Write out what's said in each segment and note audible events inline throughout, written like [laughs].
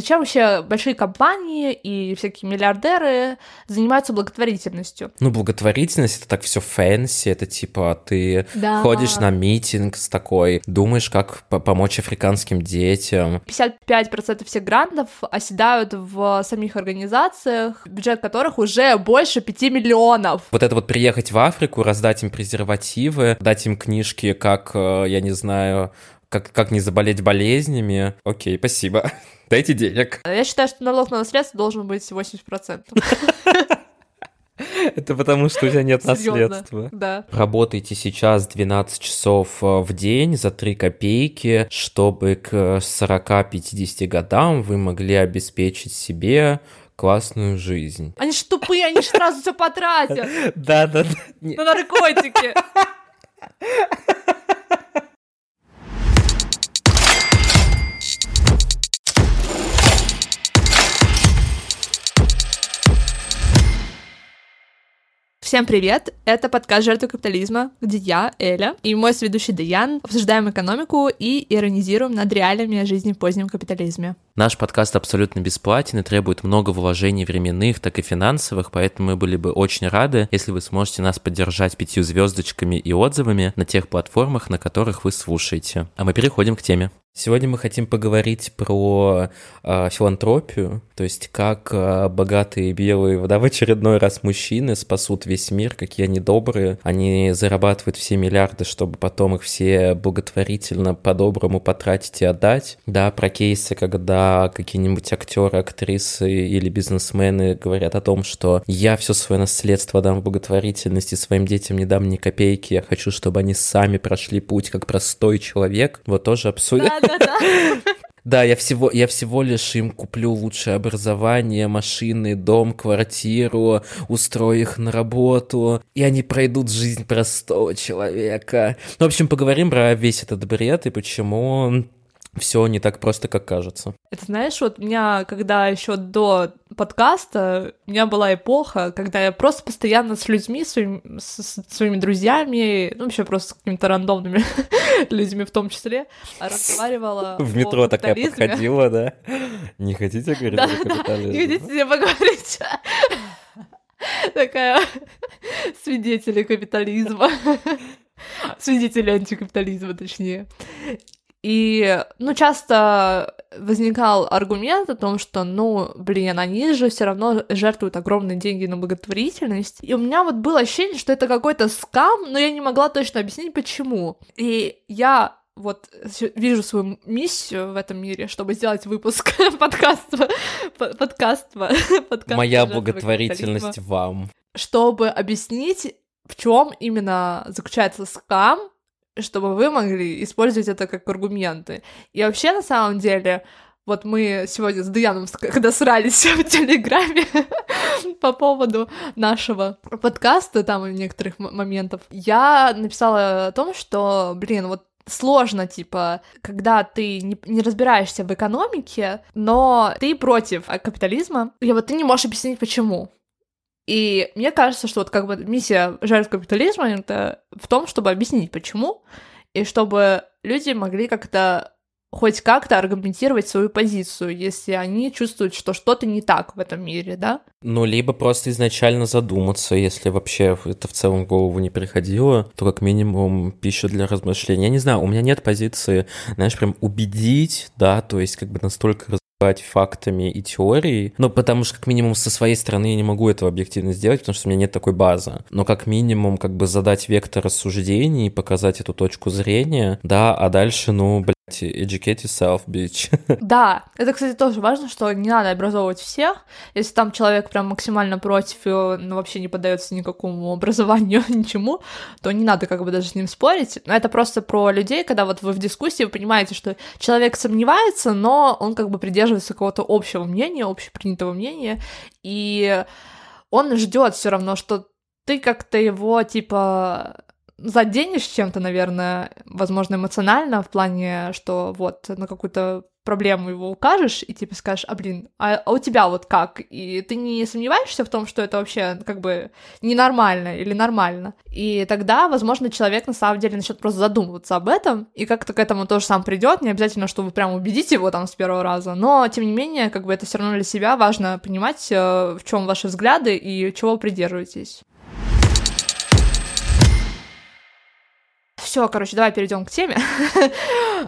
зачем вообще большие компании и всякие миллиардеры занимаются благотворительностью? Ну, благотворительность это так все fancy, это типа ты Да. ходишь на митинг с такой, думаешь, как по- помочь африканским детям. 55% всех грантов оседают в самих организациях, бюджет которых уже больше 5 миллионов. Вот это вот приехать в Африку, раздать им презервативы, дать им книжки, как, э, я не знаю, как, как не заболеть болезнями. Окей, спасибо. [laughs] Дайте денег. Я считаю, что налог на наследство должен быть 80%. [laughs] Это потому, что у тебя нет Серьезно. наследства. Да. Работайте сейчас 12 часов э, в день за 3 копейки, чтобы к 40-50 годам вы могли обеспечить себе классную жизнь. Они ж тупые, они ж сразу все потратят [laughs] Да, да, да. на наркотики. Всем привет! Это подкаст «Жертвы капитализма», где я, Эля, и мой сведущий Даян обсуждаем экономику и иронизируем над реалиями жизни в позднем капитализме. Наш подкаст абсолютно бесплатен и требует много вложений временных, так и финансовых, поэтому мы были бы очень рады, если вы сможете нас поддержать пятью звездочками и отзывами на тех платформах, на которых вы слушаете. А мы переходим к теме. Сегодня мы хотим поговорить про э, филантропию, то есть как э, богатые белые, да, в [laughs] очередной раз мужчины спасут весь мир, какие они добрые, они зарабатывают все миллиарды, чтобы потом их все благотворительно по-доброму потратить и отдать. Да, про кейсы, когда какие-нибудь актеры, актрисы или бизнесмены говорят о том, что я все свое наследство дам в благотворительности, своим детям не дам ни копейки, я хочу, чтобы они сами прошли путь как простой человек. Вот тоже обсудим. Да, я всего, я всего лишь им куплю лучшее образование, машины, дом, квартиру, устрою их на работу, и они пройдут жизнь простого человека. Ну, в общем, поговорим про весь этот бред и почему все не так просто, как кажется. Это знаешь, вот у меня, когда еще до подкаста, у меня была эпоха, когда я просто постоянно с людьми, своим, с, с своими друзьями, ну, вообще просто с какими-то рандомными [laughs] людьми в том числе, разговаривала [laughs] В о метро такая капитализме. подходила, да? Не хотите говорить Да, про капитализм? Не хотите поговорить? [laughs] Такая свидетели капитализма. Свидетели антикапитализма, точнее. И, ну, часто возникал аргумент о том, что, ну, блин, они же все равно жертвуют огромные деньги на благотворительность. И у меня вот было ощущение, что это какой-то скам, но я не могла точно объяснить, почему. И я вот вижу свою миссию в этом мире, чтобы сделать выпуск [laughs] подкаста, по- подкаста, [laughs] подкаста Моя «Жертвы благотворительность капитализма», вам. чтобы объяснить, в чем именно заключается скам, чтобы вы могли использовать это как аргументы. И вообще, на самом деле, вот мы сегодня с Даяном, когда срались [laughs] в Телеграме [laughs] по поводу нашего подкаста, там и некоторых моментов, я написала о том, что, блин, вот сложно, типа, когда ты не, не разбираешься в экономике, но ты против капитализма, и вот ты не можешь объяснить, почему. И мне кажется, что вот как бы миссия жертв капитализма это в том, чтобы объяснить, почему, и чтобы люди могли как-то хоть как-то аргументировать свою позицию, если они чувствуют, что что-то не так в этом мире, да? Ну, либо просто изначально задуматься, если вообще это в целом в голову не приходило, то как минимум пища для размышления. Я не знаю, у меня нет позиции, знаешь, прям убедить, да, то есть как бы настолько разбивать фактами и теорией, ну, потому что как минимум со своей стороны я не могу этого объективно сделать, потому что у меня нет такой базы. Но как минимум как бы задать вектор рассуждений, показать эту точку зрения, да, а дальше, ну, блядь, educate yourself, bitch. [laughs] Да, это, кстати, тоже важно, что не надо образовывать всех. Если там человек прям максимально против и он вообще не поддается никакому образованию, [laughs] ничему, то не надо как бы даже с ним спорить. Но это просто про людей, когда вот вы в дискуссии, вы понимаете, что человек сомневается, но он как бы придерживается какого-то общего мнения, общепринятого мнения, и он ждет все равно, что ты как-то его, типа, заденешь чем-то, наверное, возможно, эмоционально, в плане, что вот на какую-то проблему его укажешь и типа скажешь, а блин, а, а у тебя вот как? И ты не сомневаешься в том, что это вообще как бы ненормально или нормально. И тогда, возможно, человек на самом деле начнет просто задумываться об этом и как-то к этому тоже сам придет. Не обязательно, что вы прям убедите его там с первого раза, но тем не менее, как бы это все равно для себя важно понимать, э, в чем ваши взгляды и чего придерживаетесь. Все, короче, давай перейдем к теме. [laughs]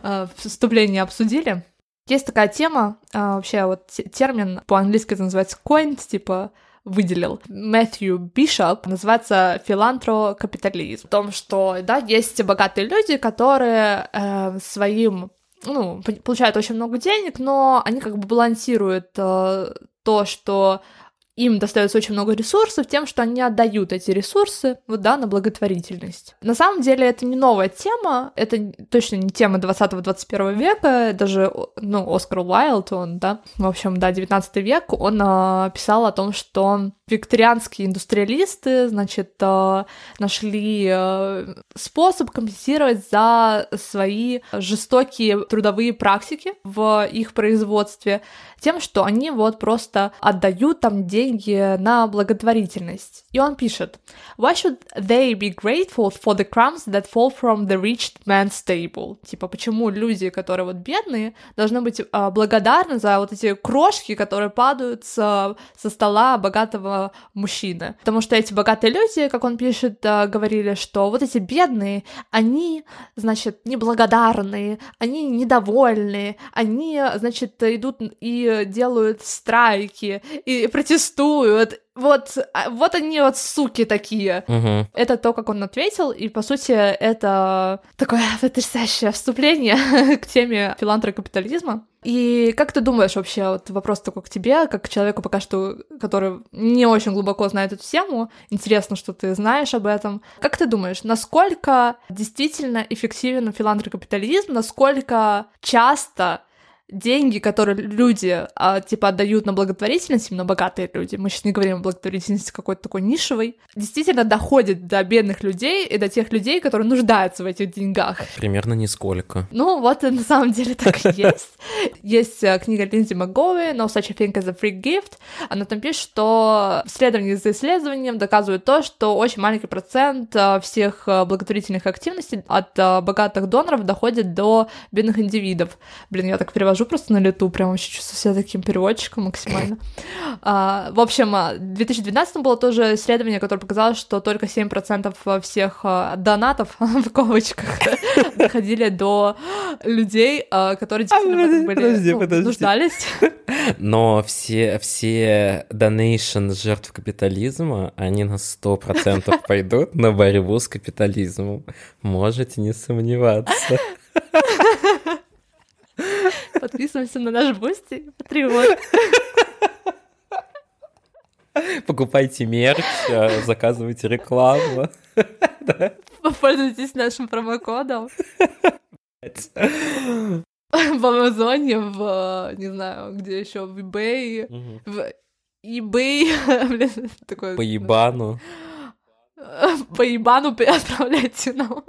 Э, вступление обсудили. Есть такая тема, а, вообще вот термин по-английски это называется coined, типа выделил Мэтью Бишоп, называется филантрокапитализм. В том, что, да, есть богатые люди, которые э, своим ну, получают очень много денег, но они как бы балансируют э, то, что им достается очень много ресурсов тем, что они отдают эти ресурсы, вот, да, на благотворительность. На самом деле это не новая тема, это точно не тема 20-21 века, даже, ну, Оскар Уайлд, он, да, в общем, да, 19 век, он э, писал о том, что викторианские индустриалисты, значит, э, нашли э, способ компенсировать за свои жестокие трудовые практики в их производстве тем, что они вот просто отдают там деньги на благотворительность. И он пишет, Why should they be grateful for the crumbs that fall from the rich man's table? Типа, почему люди, которые вот бедные, должны быть э, благодарны за вот эти крошки, которые падают со, со стола богатого мужчины? Потому что эти богатые люди, как он пишет, э, говорили, что вот эти бедные, они, значит, неблагодарные, они недовольные, они, значит, идут и делают страйки и протестуют. Вот, а, вот они вот суки такие. Угу. Это то, как он ответил, и по сути это такое [laughs] потрясающее вступление [laughs] к теме филантрокапитализма. И как ты думаешь вообще, вот вопрос такой к тебе, как к человеку пока что, который не очень глубоко знает эту тему, интересно, что ты знаешь об этом. Как ты думаешь, насколько действительно эффективен филантрокапитализм, насколько часто деньги, которые люди, а, типа, отдают на благотворительность, именно богатые люди, мы сейчас не говорим о благотворительности какой-то такой нишевой, действительно доходят до бедных людей и до тех людей, которые нуждаются в этих деньгах. Примерно нисколько. Ну, вот на самом деле так и есть. Есть э, книга Линдзи МакГоуи «No such a thing as a free gift». Она там пишет, что исследования за исследованием доказывают то, что очень маленький процент э, всех э, благотворительных активностей от богатых доноров доходит до бедных индивидов. Блин, я так перевожу просто на лету, прям вообще чувствую себя таким переводчиком максимально. [laughs] А, в общем, в 2012 было тоже исследование, которое показало, что только 7% всех донатов, [laughs] в кавычках, [laughs] доходили до людей, которые действительно были подожди, ну, подожди. нуждались. Но все, все донейшн жертв капитализма, они на 100% пойдут на борьбу с капитализмом. Можете не сомневаться. Подписываемся на наш Boosty, Patreon. Покупайте мерч, э, заказывайте рекламу. Пользуйтесь нашим промокодом. в Амазоне, в, не знаю, где еще, в eBay, в eBay, [laughs] блин, такой... По ебану. По ебану отправляйте нам.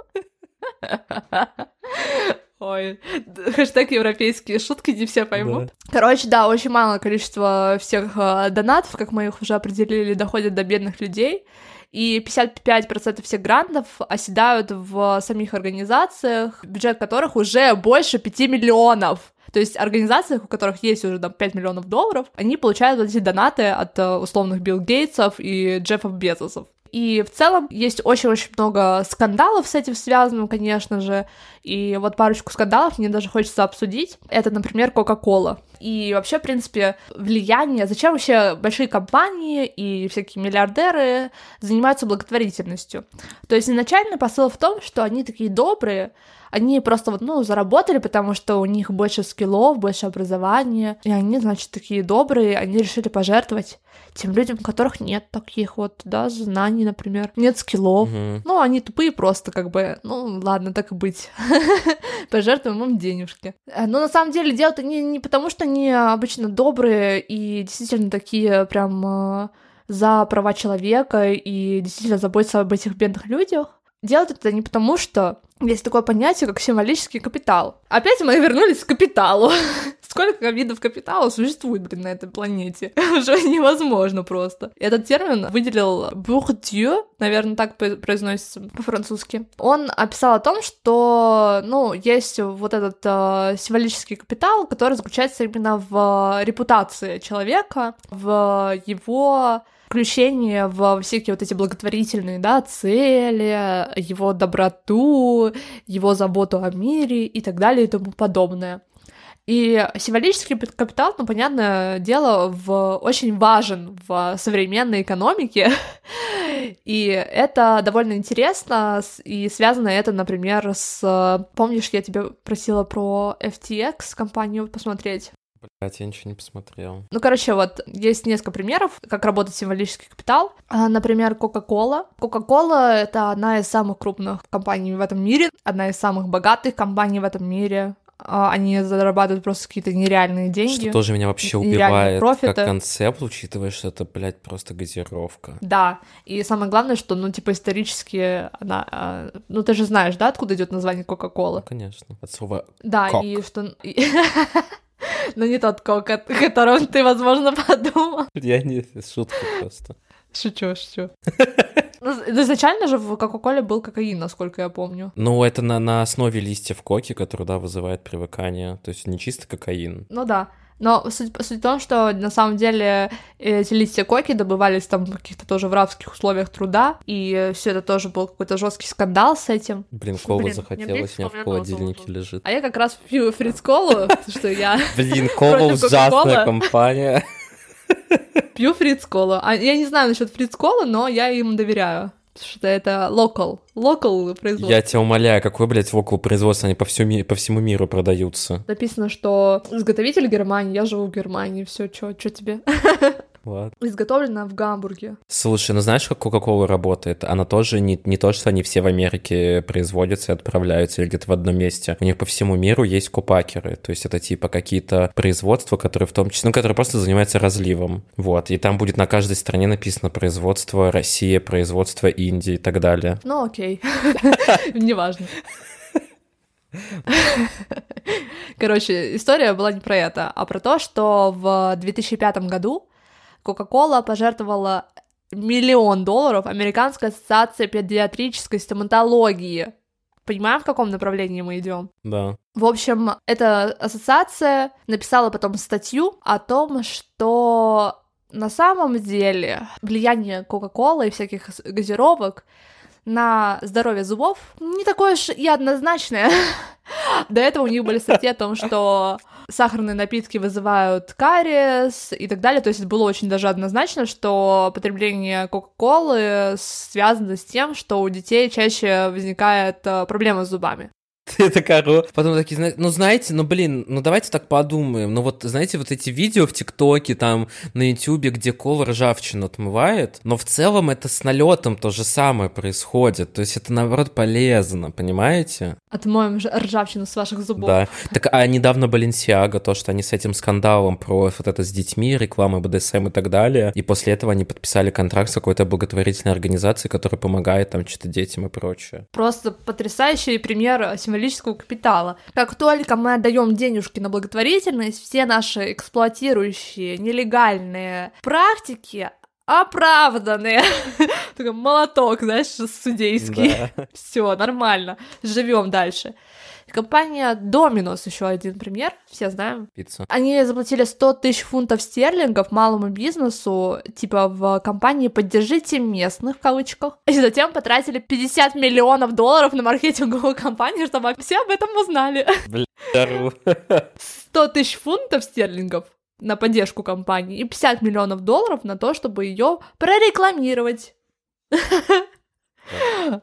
Ой, [laughs] хэштег европейские шутки не все поймут. Да. Короче, да, очень малое количество всех э, донатов, как мы их уже определили, доходят до бедных людей и 55% всех грантов оседают в самих организациях, бюджет которых уже больше 5 миллионов. То есть организациях, у которых есть уже там 5 миллионов долларов, они получают вот эти донаты от э, условных Билл Гейтсов и Джеффов Безосов. И в целом есть очень-очень много скандалов с этим связанным, конечно же. И вот парочку скандалов мне даже хочется обсудить. Это, например, Кока-Кола. И вообще, в принципе, влияние, зачем вообще большие компании и всякие миллиардеры занимаются благотворительностью. То есть изначальный посыл в том, что они такие добрые, они просто вот, ну, заработали, потому что у них больше скиллов, больше образования, и они, значит, такие добрые, они решили пожертвовать тем людям, у которых нет таких вот, да, знаний, например, нет скиллов. Угу. Ну, они тупые просто, как бы, ну, ладно, так и быть. [laughs] Пожертвуем им денежки. Э, но на самом деле дело-то не, не потому, что они обычно добрые и действительно такие прям э, за права человека и действительно заботятся об этих бедных людях. Делают это не потому, что есть такое понятие, как символический капитал. Опять мы вернулись к капиталу. [laughs] Сколько видов капитала существует, блин, на этой планете? [laughs] Уже невозможно просто. Этот термин выделил Bourdieu, наверное, так произносится по-французски. Он описал о том, что, ну, есть вот этот э, символический капитал, который заключается именно в репутации человека, в его включение в всякие вот эти благотворительные, да, цели, его доброту, его заботу о мире и так далее и тому подобное. И символический капитал, ну, понятное дело, в, очень важен в современной экономике, [laughs] и это довольно интересно, и связано это, например, с... Помнишь, я тебя просила про FTX компанию посмотреть? Блять, я ничего не посмотрел. Ну, короче, вот есть несколько примеров, как работает символический капитал. А, например, Coca-Cola. Coca-Cola — это одна из самых крупных компаний в этом мире, одна из самых богатых компаний в этом мире. А, они зарабатывают просто какие-то нереальные деньги. Что тоже меня вообще убивает как концепт, учитывая, что это, блядь, просто газировка. Да, и самое главное, что, ну, типа, исторически она... А, ну, ты же знаешь, да, откуда идет название Кока-Колы? Ну, конечно, от слова Да, кок. и что... [laughs] Но не тот кок, о котором ты, возможно, подумал. Я не... Шутка просто. Шучу, шучу. Ну, изначально же в Кока-Коле был кокаин, насколько я помню. Ну, это на, на основе листьев коки, который, да, вызывает привыкание. То есть не чисто кокаин. Ну да. Но суть, суть в том, что на самом деле эти листья коки добывались там в каких-то тоже в рабских условиях труда, и все это тоже был какой-то жесткий скандал с этим. Блин, колу захотелось, у меня в холодильнике лежит. А я как раз пью фриц-колу, [laughs] что я... [laughs] Блин, кола ужасная компания. Пью фриц-колу. А я не знаю насчет фриц-колы, но я им доверяю. Что это локал, локал производство. Я тебя умоляю, какой, блядь, локал производство, они по, всю, по всему миру продаются. Написано, что изготовитель Германии, я живу в Германии, все, что тебе? [laughs] Ладно. Изготовлена в Гамбурге. Слушай, ну знаешь, как Coca-Cola работает? Она тоже не, не то, что они все в Америке производятся и отправляются или где-то в одном месте. У них по всему миру есть купакеры. То есть это типа какие-то производства, которые в том числе, ну, которые просто занимаются разливом. Вот. И там будет на каждой стране написано производство Россия, производство Индии и так далее. Ну окей. [laughs] Неважно. Короче, история была не про это, а про то, что в 2005 году Кока-Кола пожертвовала миллион долларов Американской ассоциации педиатрической стоматологии. Понимаем, в каком направлении мы идем? Да. В общем, эта ассоциация написала потом статью о том, что на самом деле влияние Кока-Колы и всяких газировок на здоровье зубов не такое уж и однозначное. [laughs] До этого у них были статьи о том, что сахарные напитки вызывают кариес и так далее. То есть было очень даже однозначно, что потребление Кока-Колы связано с тем, что у детей чаще возникает э, проблема с зубами. [laughs] Это коро. Потом такие, ну знаете, ну блин, ну давайте так подумаем. Ну вот, знаете, вот эти видео в ТикТоке, там, на Ютубе, где кола ржавчину отмывает, но в целом это с налетом то же самое происходит. То есть это, наоборот, полезно, понимаете? Отмоем ржавчину с ваших зубов. Да. Так, а недавно Баленсиага, то, что они с этим скандалом про вот это с детьми, рекламы БДСМ и так далее, и после этого они подписали контракт с какой-то благотворительной организацией, которая помогает там что-то детям и прочее. Просто потрясающий пример символического капитала. Как только мы отдаем денежки на благотворительность, все наши эксплуатирующие, нелегальные практики оправданные. [laughs] Такой молоток, знаешь, судейский. Да. [laughs] Все, нормально. Живем дальше. Компания Domino's, еще один пример, все знаем. Пицца. Они заплатили 100 тысяч фунтов стерлингов малому бизнесу, типа в компании «Поддержите местных» в кавычках, и затем потратили 50 миллионов долларов на маркетинговую кампанию, чтобы все об этом узнали. Бля, 100 тысяч фунтов стерлингов на поддержку компании и 50 миллионов долларов на то, чтобы ее прорекламировать.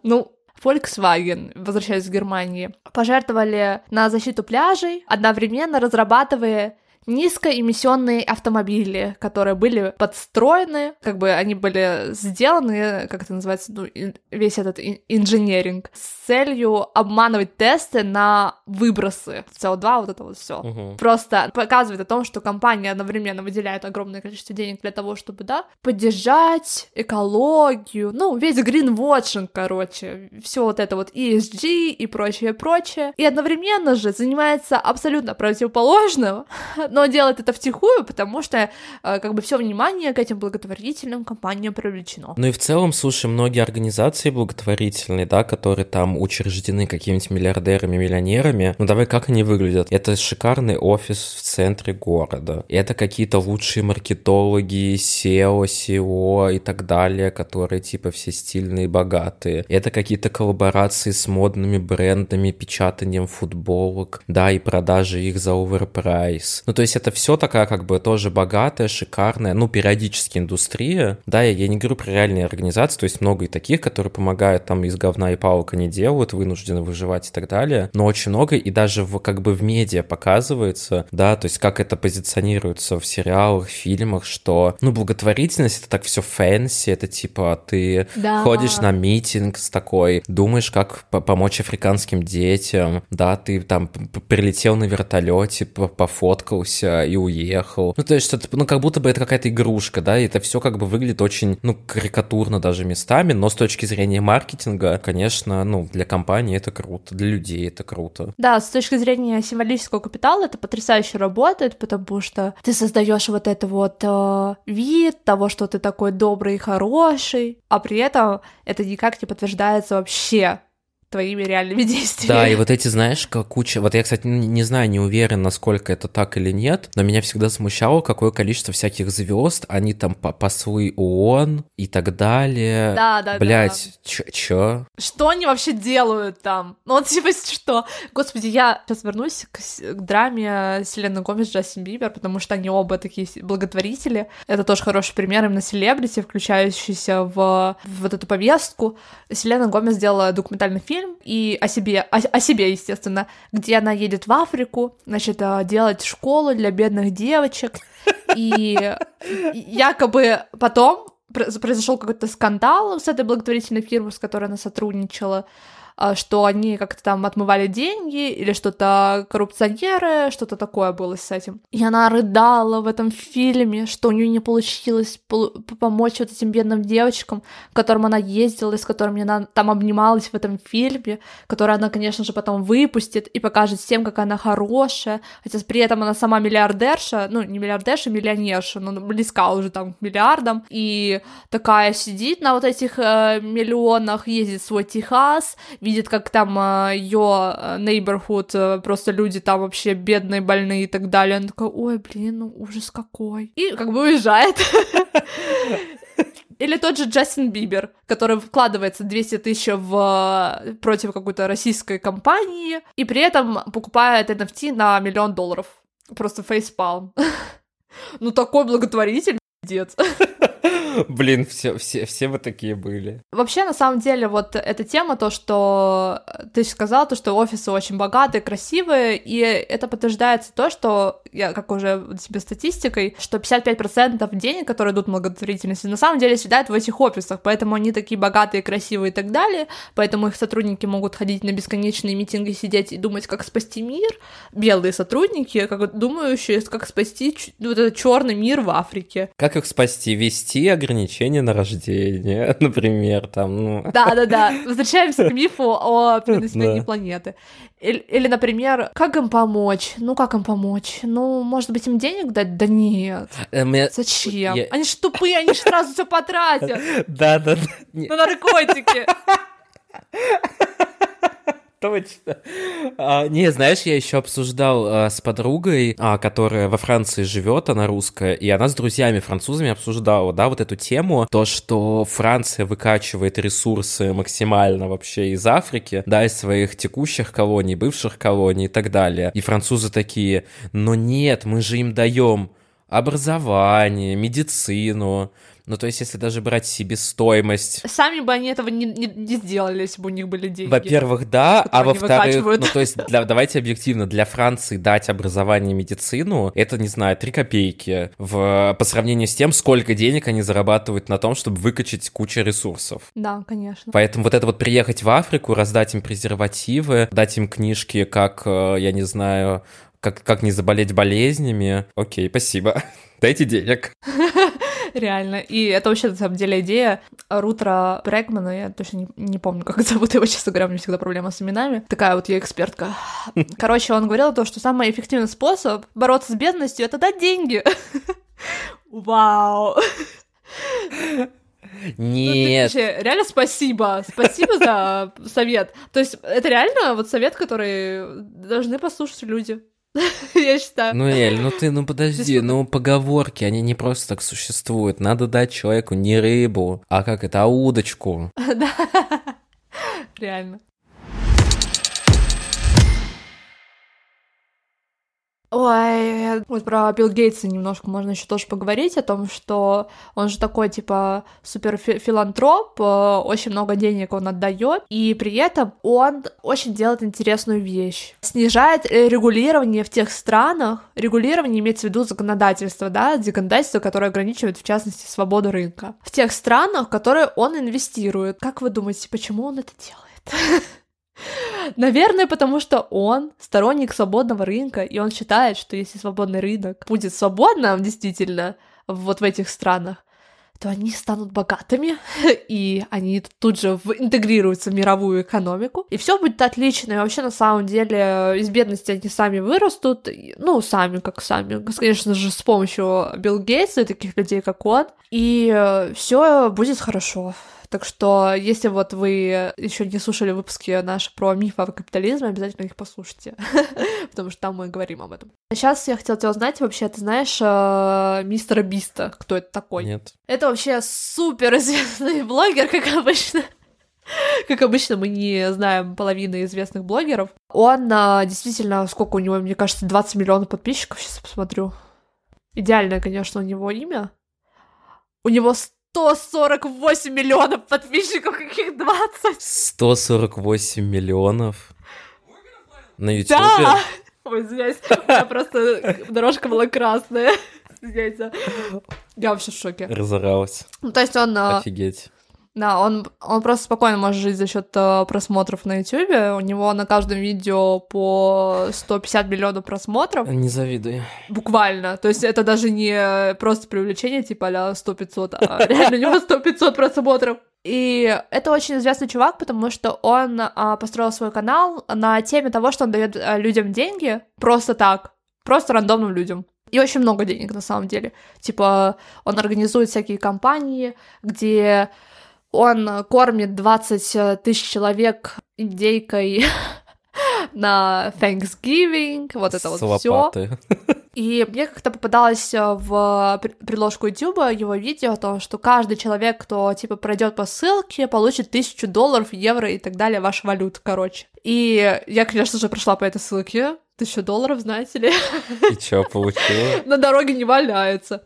Ну, Volkswagen, возвращаясь к Германии, пожертвовали на защиту пляжей, одновременно разрабатывая низкоэмиссионные автомобили, которые были подстроены, как бы они были сделаны, как это называется, ну, весь этот инженеринг, с целью обманывать тесты на выбросы СО2, вот это вот все. Угу. Просто показывает о том, что компания одновременно выделяет огромное количество денег для того, чтобы, да, поддержать экологию, ну, весь гринвотшинг, короче, все вот это вот ESG и прочее, прочее. И одновременно же занимается абсолютно противоположным, [laughs] но делает это втихую, потому что э, как бы все внимание к этим благотворительным компаниям привлечено. Ну и в целом, слушай, многие организации благотворительные, да, которые там учреждены какими-нибудь миллиардерами, миллионерами, ну давай, как они выглядят? Это шикарный офис в центре города, это какие-то лучшие маркетологи, SEO, SEO и так далее, которые типа все стильные, богатые. Это какие-то коллаборации с модными брендами, печатанием футболок, да, и продажи их за оверпрайс. Ну, то есть это все такая как бы тоже богатая, шикарная, ну, периодически индустрия. Да, я, я не говорю про реальные организации, то есть много и таких, которые помогают там из говна и палок они делают, вынуждены выживать и так далее. Но очень много и даже в, как бы в медиа показывается, да, то есть как это позиционируется в сериалах, фильмах, что, ну, благотворительность это так все fancy, это типа ты да. ходишь на meeting с такой, думаешь, как помочь африканским детям, да, ты там прилетел на вертолете, пофоткался и уехал. Ну, то есть, это, ну, как будто бы это какая-то игрушка, да, и это все как бы выглядит очень, ну, карикатурно даже местами, но с точки зрения маркетинга, конечно, ну, для компании это круто, для людей это круто. Да, с точки зрения символического капитала это потрясающе работает, потому что ты создаешь вот это вот э, вид того, что ты такой добрый и хороший, а при этом это никак не подтверждается вообще твоими реальными [laughs] действиями. Да, и вот эти, знаешь, как куча... Вот я, кстати, не знаю, не уверен, насколько это так или нет, но меня всегда смущало, какое количество всяких звезд, они там послы ООН и так далее. Да, да, Блять, да. чё, чё? Что они вообще делают там? Ну вот [laughs] типа что? Господи, я сейчас вернусь к, к драме Селены Гомес и Джастин Бибер, потому что они оба такие благотворители. Это тоже хороший пример именно селебрити, включающийся в, в вот эту повестку. Селена Гомес сделала документальный фильм, фильм и о себе, о, о себе, естественно, где она едет в Африку, значит, э, делать школу для бедных девочек, и якобы потом произошел какой-то скандал с этой благотворительной фирмой, с которой она сотрудничала, что они как-то там отмывали деньги или что-то коррупционеры, что-то такое было с этим. И она рыдала в этом фильме, что у нее не получилось помочь вот этим бедным девочкам, к которым она ездила, с которыми она там обнималась в этом фильме, который она, конечно же, потом выпустит и покажет всем, как она хорошая, хотя при этом она сама миллиардерша, ну, не миллиардерша, миллионерша, но близка уже там к миллиардам, и такая сидит на вот этих э, миллионах, ездит в свой Техас, как там а, ее э, neighborhood, э, просто люди там вообще бедные, больные и так далее. Она такая, ой, блин, ну ужас какой. И как бы уезжает. Или тот же Джастин Бибер, который вкладывается 200 тысяч в, э, против какой-то российской компании, и при этом покупает NFT на миллион долларов. Просто фейспалм. [laughs] Ну, такой благотворитель, дед. Блин, все, все, все вы такие были. Вообще, на самом деле, вот эта тема, то, что ты сказал, то, что офисы очень богатые, красивые, и это подтверждается то, что, я как уже тебе статистикой, что 55% денег, которые идут в благотворительности, на самом деле съедают в этих офисах, поэтому они такие богатые, красивые и так далее, поэтому их сотрудники могут ходить на бесконечные митинги, сидеть и думать, как спасти мир. Белые сотрудники, как думающие, как спасти вот этот черный мир в Африке. Как их спасти? Вести ограничения на рождение, [laughs] например, там, ну... Да-да-да, [laughs] возвращаемся к мифу о [laughs] перенаселении планеты. Или, или, например, как им помочь? Ну, как им помочь? Ну, может быть, им денег дать? Да нет. Э, Зачем? Они ж тупые, они ж сразу все потратят. Да-да-да. На наркотики. Точно. А, не, знаешь, я еще обсуждал а, с подругой, а, которая во Франции живет, она русская, и она с друзьями французами обсуждала, да, вот эту тему, то, что Франция выкачивает ресурсы максимально вообще из Африки, да, из своих текущих колоний, бывших колоний и так далее. И французы такие, но нет, мы же им даем образование, медицину. Ну, то есть, если даже брать себестоимость... Сами бы они этого не, не, не сделали, если бы у них были деньги. Во-первых, да, а во-вторых, ну, то есть, для, давайте объективно, для Франции дать образование и медицину, это, не знаю, три копейки в, по сравнению с тем, сколько денег они зарабатывают на том, чтобы выкачать кучу ресурсов. Да, конечно. Поэтому вот это вот приехать в Африку, раздать им презервативы, дать им книжки, как, э, я не знаю, как, как не заболеть болезнями. Окей, спасибо. [laughs] Дайте денег. [laughs] Реально. И это вообще, на самом деле, идея Рутра Брэгмана, я точно не, не помню, как зовут его, [laughs] честно говоря, у меня всегда проблема с именами. Такая вот я экспертка. [laughs] Короче, он говорил то, что самый эффективный способ бороться с бедностью — это дать деньги. [laughs] Вау! Нет. Ну, вообще, реально спасибо. Спасибо за совет. То есть это реально вот совет, который должны послушать люди. [laughs] Я считаю. Ну, Эль, ну ты, ну [laughs] подожди, ну поговорки, они не просто так существуют. Надо дать человеку не рыбу, а как это, а удочку. [laughs] Да, реально. Ой, вот про Билл Гейтса немножко можно еще тоже поговорить о том, что он же такой типа супер филантроп, э, очень много денег он отдает, и при этом он очень делает интересную вещь. Снижает регулирование в тех странах, регулирование имеется в виду законодательство, да, законодательство, которое ограничивает, в частности, свободу рынка. В тех странах, в которые он инвестирует. Как вы думаете, почему он это делает? [laughs] Наверное, потому что он сторонник свободного рынка, и он считает, что если свободный рынок будет свободным действительно вот в этих странах, то они станут богатыми, [laughs] и они тут же интегрируются в мировую экономику, и все будет отлично, и вообще на самом деле из бедности они сами вырастут, ну, сами, как сами, конечно же, с помощью Билл Гейтса и таких людей, как он, и э, все будет хорошо. Так что, если вот вы еще не слушали выпуски наши про мифы о капитализме, обязательно их послушайте, [laughs] потому что там мы говорим об этом. Сейчас я хотела тебя узнать, вообще, ты знаешь э, мистера Биста, кто это такой? Нет. Это вообще супер известный [laughs] блогер, как обычно. Как обычно, мы не знаем половины известных блогеров. Он а, действительно, сколько у него, мне кажется, 20 миллионов подписчиков, сейчас посмотрю. Идеальное, конечно, у него имя. У него 148 миллионов подписчиков, каких 20? 148 миллионов? На YouTube? Да! Ой, извиняюсь, у меня просто дорожка была красная. Извиняйте. Я вообще в шоке. Разоралась. Ну, то есть он... А, Офигеть. Да, он, он просто спокойно может жить за счет uh, просмотров на YouTube. У него на каждом видео по 150 миллионов просмотров. Не завидую. Буквально. То есть это даже не просто привлечение типа а 100-500, [laughs] а реально у него 100-500 просмотров. И это очень известный чувак, потому что он а, построил свой канал на теме того, что он дает а, людям деньги просто так, просто рандомным людям. И очень много денег на самом деле. Типа он организует всякие компании, где он кормит 20 тысяч человек индейкой [laughs] на Thanksgiving, вот это С вот все. [laughs] И мне как-то попадалось в предложку YouTube его видео о том, что каждый человек, кто типа пройдет по ссылке, получит тысячу долларов, евро и так далее, ваша валюта, короче. И я, конечно же, прошла по этой ссылке. Тысячу долларов, знаете ли. И чё, получила? [laughs] На дороге не валяется.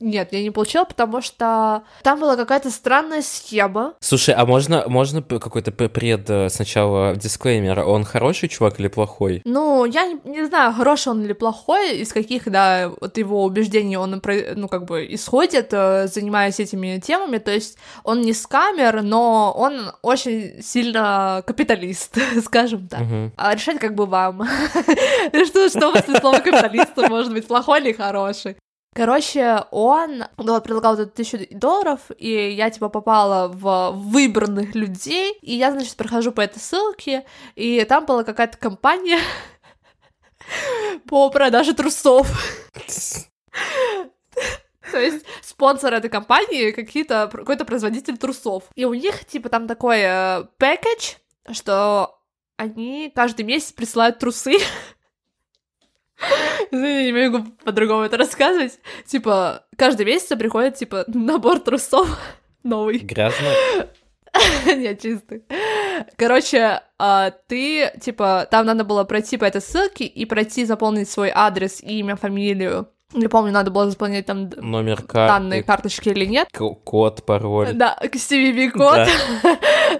Нет, я не получила, потому что там была какая-то странная схема. Слушай, а можно, можно какой-то пред э, сначала дисклеймер? Он хороший чувак или плохой? Ну, я не, не знаю, хороший он или плохой, из каких, да, вот его убеждений он, ну, как бы исходит, э, занимаясь этими темами. То есть он не скамер, но он очень сильно капиталист, [laughs] скажем так. А решать как бы вам. [laughs] Что, что после слова капиталист может быть плохой или хороший? Короче, он ну, вот, предлагал вот тысячу долларов, и я, типа, попала в выбранных людей, и я, значит, прохожу по этой ссылке, и там была какая-то компания [laughs] по продаже трусов. [laughs] То есть спонсор этой компании какие-то какой-то производитель трусов. И у них, типа, там такой пэкэдж, что они каждый месяц присылают трусы [laughs] не могу по-другому это рассказывать. Типа, каждый месяц приходит, типа, набор трусов [laughs] новый. Грязно? [laughs] Нет, чистый. Короче, а, ты, типа, там надо было пройти по этой ссылке и пройти, заполнить свой адрес, имя, фамилию, Не помню, надо было заполнять там Номер карты, данные карточки или нет. к- код, пароль. Да, CVV-код.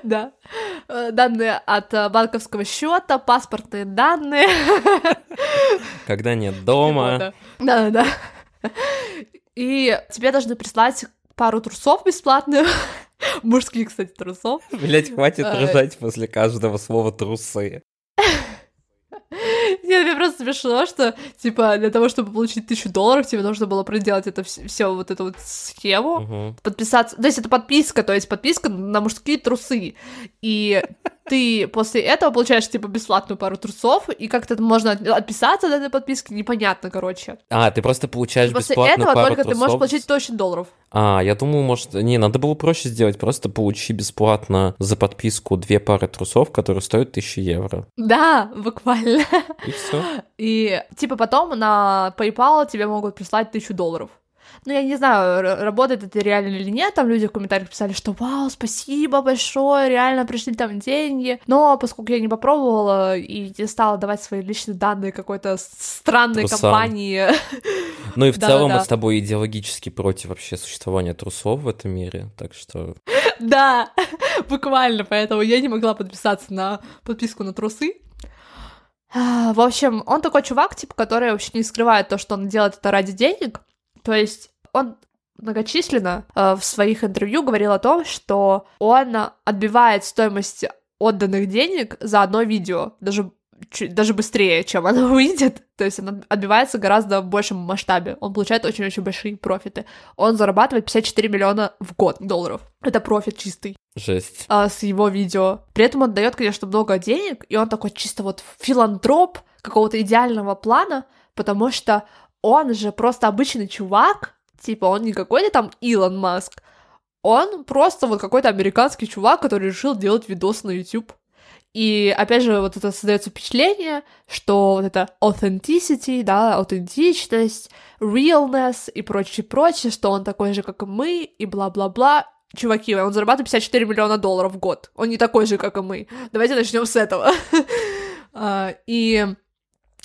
Да. [laughs] Э, Данные от э, банковского счета, паспортные данные. Когда нет дома. Да, да, да. И тебе должны прислать пару трусов бесплатных. Мужских, кстати, трусов. Блять, хватит А, ржать после каждого слова трусы. Нет, мне просто смешно, что, типа, для того, чтобы получить тысячу долларов, тебе нужно было проделать это все, вот эту вот схему, подписаться, то есть это подписка, то есть подписка на мужские трусы, и ты после этого получаешь, типа, бесплатную пару трусов, и как-то можно от- отписаться от этой подписки, непонятно, короче. А, ты просто получаешь И после бесплатную этого пару только ты можешь трусов получить тысячу долларов. А, я думаю, может... Не, надо было проще сделать. Просто получи бесплатно за подписку две пары трусов, которые стоят 1000 евро. Да, буквально. И все. [laughs] И, типа, потом на PayPal тебе могут прислать тысячу долларов. Ну, я не знаю, работает это реально или нет, там люди в комментариях писали, что вау, спасибо большое, реально пришли там деньги. Но поскольку я не попробовала и не стала давать свои личные данные какой-то странной Трусам. компании, [laughs] Ну и в целом мы с тобой идеологически против вообще существования трусов в этом мире, так что... [laughs] да, [laughs] буквально, поэтому я не могла подписаться на подписку на трусы. А, В общем, он такой чувак, типа, который вообще не скрывает то, что он делает это ради денег. То есть он многочисленно э, в своих интервью говорил о том, что он отбивает стоимость отданных денег за одно видео, даже чуть- даже быстрее, чем оно [laughs] выйдет. То есть оно отбивается гораздо в большем масштабе. Он получает очень-очень большие профиты. Он зарабатывает 54 миллиона в год долларов. Это профит чистый Жесть. а, с его видео. При этом он дает, конечно, много денег, и он такой чисто вот филантроп какого-то идеального плана, потому что он же просто обычный чувак, типа он не какой-то там Илон Маск, он просто вот какой-то американский чувак, который решил делать видос на YouTube. И опять же, вот это создается впечатление, что вот это authenticity, да, аутентичность, realness и прочее, прочее, что он такой же, как и мы, и бла-бла-бла. Чуваки, он зарабатывает 54 миллиона долларов в год. Он не такой же, как и мы. Давайте начнем с этого. [laughs] А, И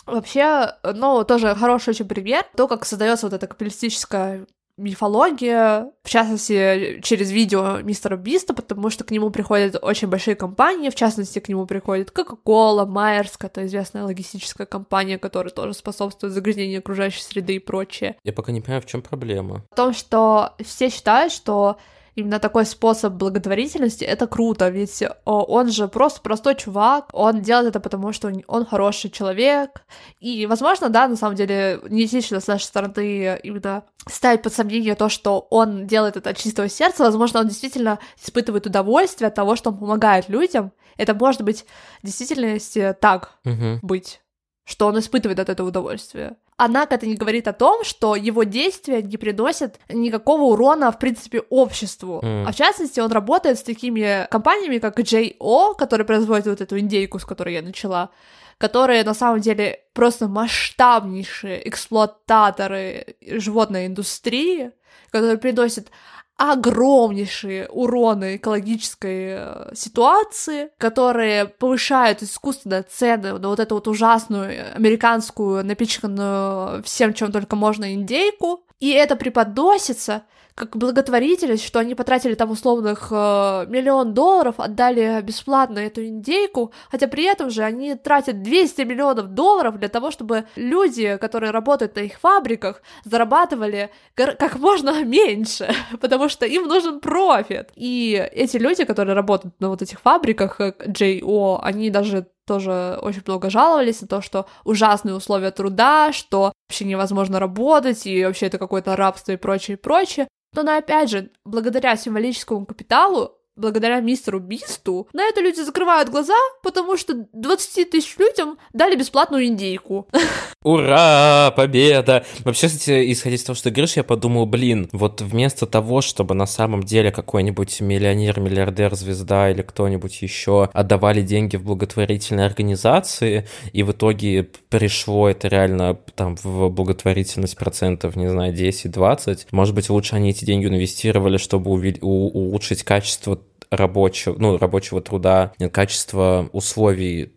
вообще, ну, тоже хороший очень пример, то, как создается вот эта капиталистическая мифология, в частности, через видео мистера Биста, потому что к нему приходят очень большие компании, в частности, к нему приходит Coca-Cola, Майерс, это известная логистическая компания, которая тоже способствует загрязнению окружающей среды и прочее. Я пока не понимаю, в чем проблема. В том, что все считают, что именно такой способ благотворительности — это круто, ведь о, он же просто простой чувак, он делает это потому, что он- хороший человек, и, возможно, да, на самом деле, неэтично с нашей стороны именно ставить под сомнение то, что он делает это от чистого сердца, возможно, он действительно испытывает удовольствие от того, что он помогает людям, это может быть в действительности так, Мгм. быть, что он испытывает от этого удовольствие. Однако это не говорит о том, что его действия не приносят никакого урона, в принципе, обществу. Мгм. А в частности, он работает с такими компаниями, как J.O., которые производят вот эту индейку, с которой я начала, которые на самом деле просто масштабнейшие эксплуататоры животной индустрии, которые приносят огромнейшие уроны экологической э, ситуации, которые повышают искусственно цены на вот эту вот ужасную американскую, напичканную всем, чем только можно, индейку, и это преподносится как благотворительность, что они потратили там условных э, миллион долларов, отдали бесплатно эту индейку, хотя при этом же они тратят 200 миллионов долларов для того, чтобы люди, которые работают на их фабриках, зарабатывали как можно [laughs] меньше, [laughs] потому что им нужен профит. И эти люди, которые работают на вот этих фабриках, э, J.O., они даже тоже очень много жаловались на то, что ужасные условия труда, что вообще невозможно работать, и вообще это какое-то рабство и прочее, и прочее. Но, но опять же, благодаря символическому капиталу, благодаря мистеру Бисту, на это люди закрывают глаза, потому что 20 тысяч людям дали бесплатную индейку. [laughs] Ура, победа! Вообще, кстати, исходя из того, что ты говоришь, я подумал, блин, вот вместо того, чтобы на самом деле какой-нибудь миллионер, миллиардер, звезда или кто-нибудь еще отдавали деньги в благотворительные организации, и в итоге пришло это реально там в благотворительность процентов, не знаю, 10-20, может быть, лучше они эти деньги инвестировали, чтобы улучшить качество рабочего, ну, рабочего труда, качество условий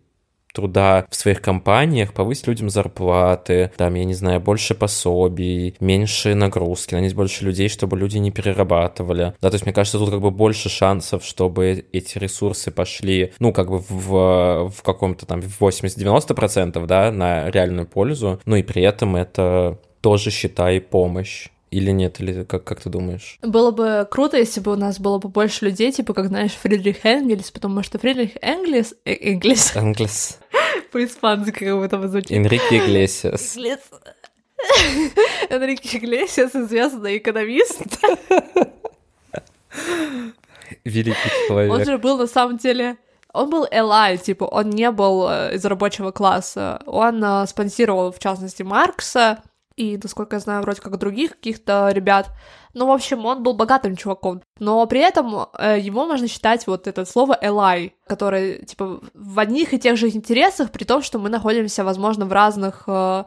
труда в своих компаниях, повысить людям зарплаты, там, я не знаю, больше пособий, меньше нагрузки, нанять больше людей, чтобы люди не перерабатывали. Да, то есть, мне кажется, тут как бы больше шансов, чтобы эти ресурсы пошли, ну, как бы в, в каком-то там 80-90%, да, на реальную пользу, ну и при этом это тоже, считай, помощь. Или нет, или как, как ты думаешь? Было бы круто, если бы у нас было бы больше людей, типа, как, знаешь, Фридрих Энгельс, потому что Фридрих Энгельс... Э, Энгельс... [laughs] Энгельс. [laughs] По-испански как будто звучит. Энрике Иглесиас. [laughs] Энрике Иглесиас, известный экономист. Великий человек. Он же был, на самом деле, он был Элай, типа, он не был э, из рабочего класса. Он э, спонсировал, в частности, Маркса, и, насколько я знаю, вроде как других каких-то ребят. Ну, в общем, он был богатым чуваком. Но при этом э, его можно считать вот это слово «элай», которое, типа, в одних и тех же интересах, при том, что мы находимся, возможно, в разных э,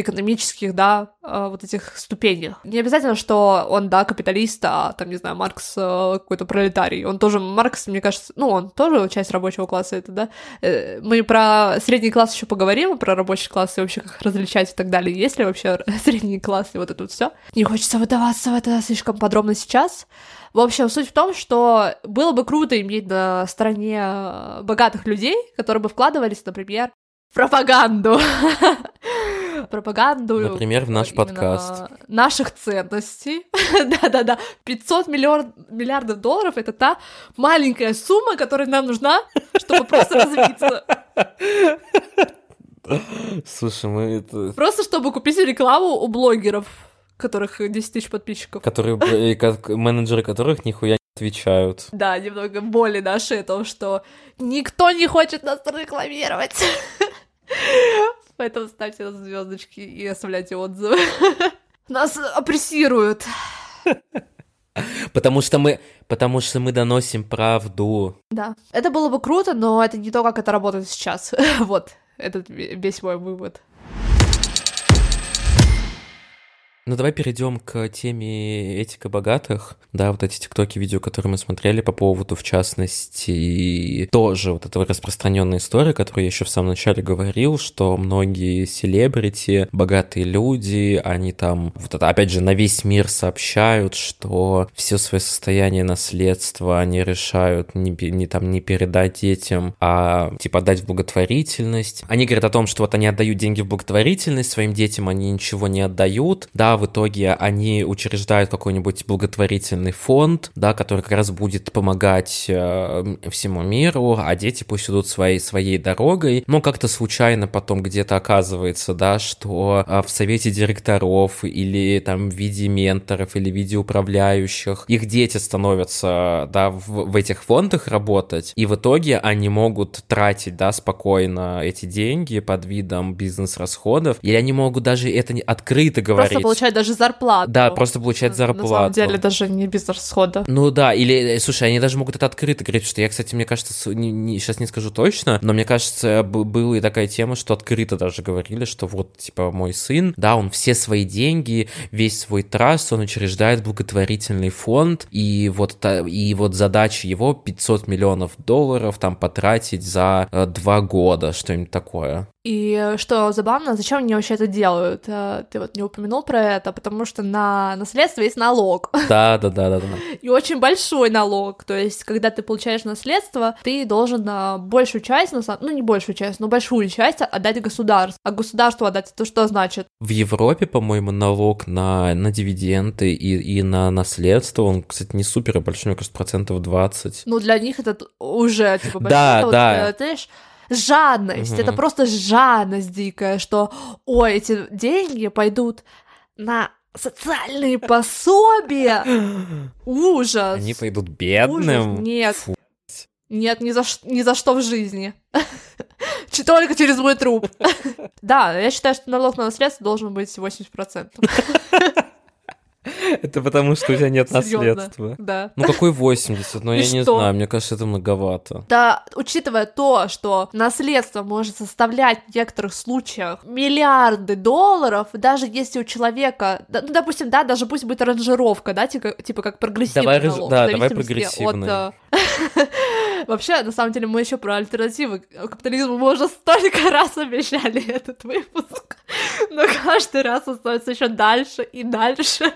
экономических, да, э, вот этих ступенях. Не обязательно, что он, да, капиталист, а там, не знаю, Маркс э, какой-то пролетарий. Он тоже, Маркс, мне кажется, ну, он тоже часть рабочего класса, это, да. Э, мы про средний класс еще поговорим, про рабочий класс и вообще как различать и так далее. Есть ли вообще [laughs] средний класс и вот это вот все. Не хочется выдаваться в это слишком подробно сейчас. В общем, суть в том, что было бы круто иметь на стороне богатых людей, которые бы вкладывались, например, в пропаганду. [laughs] пропаганду. Например, в наш подкаст. Наших ценностей. [laughs] Да-да-да. 500 миллион, миллиардов долларов — это та маленькая сумма, которая нам нужна, чтобы просто развиться. Слушай, мы это... Просто чтобы купить рекламу у блогеров, которых 10 тысяч подписчиков. Которые, менеджеры которых нихуя не отвечают. Да, немного боли наши о том, что никто не хочет нас рекламировать. Поэтому ставьте нас звездочки и оставляйте отзывы. [laughs] Нас опрессируют. [laughs] Потому что мы, потому что мы доносим правду. Да. Это было бы круто, но это не то, как это работает сейчас. [laughs] вот, этот весь мой вывод. Ну, давай перейдем к теме этика богатых. Да, вот эти тиктоки, видео, которые мы смотрели по поводу, в частности, тоже вот этого распространенной истории, которую я еще в самом начале говорил, что многие селебрити, богатые люди, они там, вот это, опять же, на весь мир сообщают, что все свое состояние наследства они решают не, не там не передать детям, а типа отдать в благотворительность. Они говорят о том, что вот они отдают деньги в благотворительность, своим детям они ничего не отдают. Да, в итоге они учреждают какой-нибудь благотворительный фонд, да, который как раз будет помогать э, всему миру, а дети пусть идут своей, своей дорогой. Но как-то случайно потом где-то оказывается, да, что э, в совете директоров или там в виде менторов или в виде управляющих их дети становятся, да, в, в этих фондах работать, и в итоге они могут тратить, да, спокойно эти деньги под видом бизнес-расходов, или они могут даже это открыто говорить. Просто получать даже зарплату. Да, просто получать зарплату. На самом деле даже не без расхода. Ну да, или, э, слушай, они даже могут это открыто говорить, что я, кстати, мне кажется, не, не, сейчас не скажу точно, но мне кажется, была и такая тема, что открыто даже говорили, что вот, типа, мой сын, да, он все свои деньги, весь свой траст, он учреждает благотворительный фонд, и вот, и вот задача его 500 миллионов долларов там потратить за э, два года, что-нибудь такое. И что забавно, зачем они вообще это делают? Э, ты вот не упомянул про это, потому что на наследство есть налог. [laughs] Да, да, да, да, да. И очень большой налог. То есть, когда ты получаешь наследство, ты должен на большую часть, ну не большую часть, но большую часть отдать государству. А государству отдать это что значит? В Европе, по-моему, налог на, на дивиденды и, и на наследство, он, кстати, не супер большой, мне кажется, процентов 20. Ну, для них это уже, типа, большой. Да, да. Вот, знаешь, жадность, угу. это просто жадность дикая, что, ой, эти деньги пойдут на социальные пособия. Ужас. Они пойдут бедным. Ужас. Нет. Фу. Нет, ни за, ни за что в жизни. [laughs] Только через мой труп. [laughs] Да, я считаю, что налог на наследство должен быть 80%. [laughs] [laughs] Это потому, что у тебя нет наследства. Да. Ну какой 80? Ну я не знаю, мне кажется, это многовато. Да, учитывая то, что наследство может составлять в некоторых случаях миллиарды долларов, даже если у человека, ну допустим, да, даже пусть будет ранжировка, да, типа, типа как прогрессивный давай, налог. Да, давай прогрессивный. От, э, [laughs] Вообще, на самом деле, мы еще про альтернативы капитализму мы уже столько [laughs] раз обещали этот выпуск, но каждый раз остается еще дальше и дальше.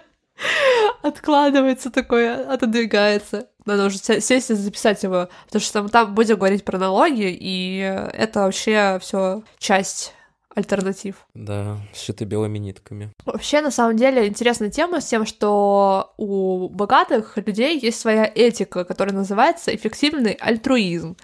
Откладывается такое, отодвигается. Надо уже сесть и записать его, потому что там будем говорить про налоги, и это вообще все часть альтернатив. Да, сшиты белыми нитками. Вообще, на самом деле, интересная тема с тем, что у богатых людей есть своя этика, которая называется эффективный альтруизм.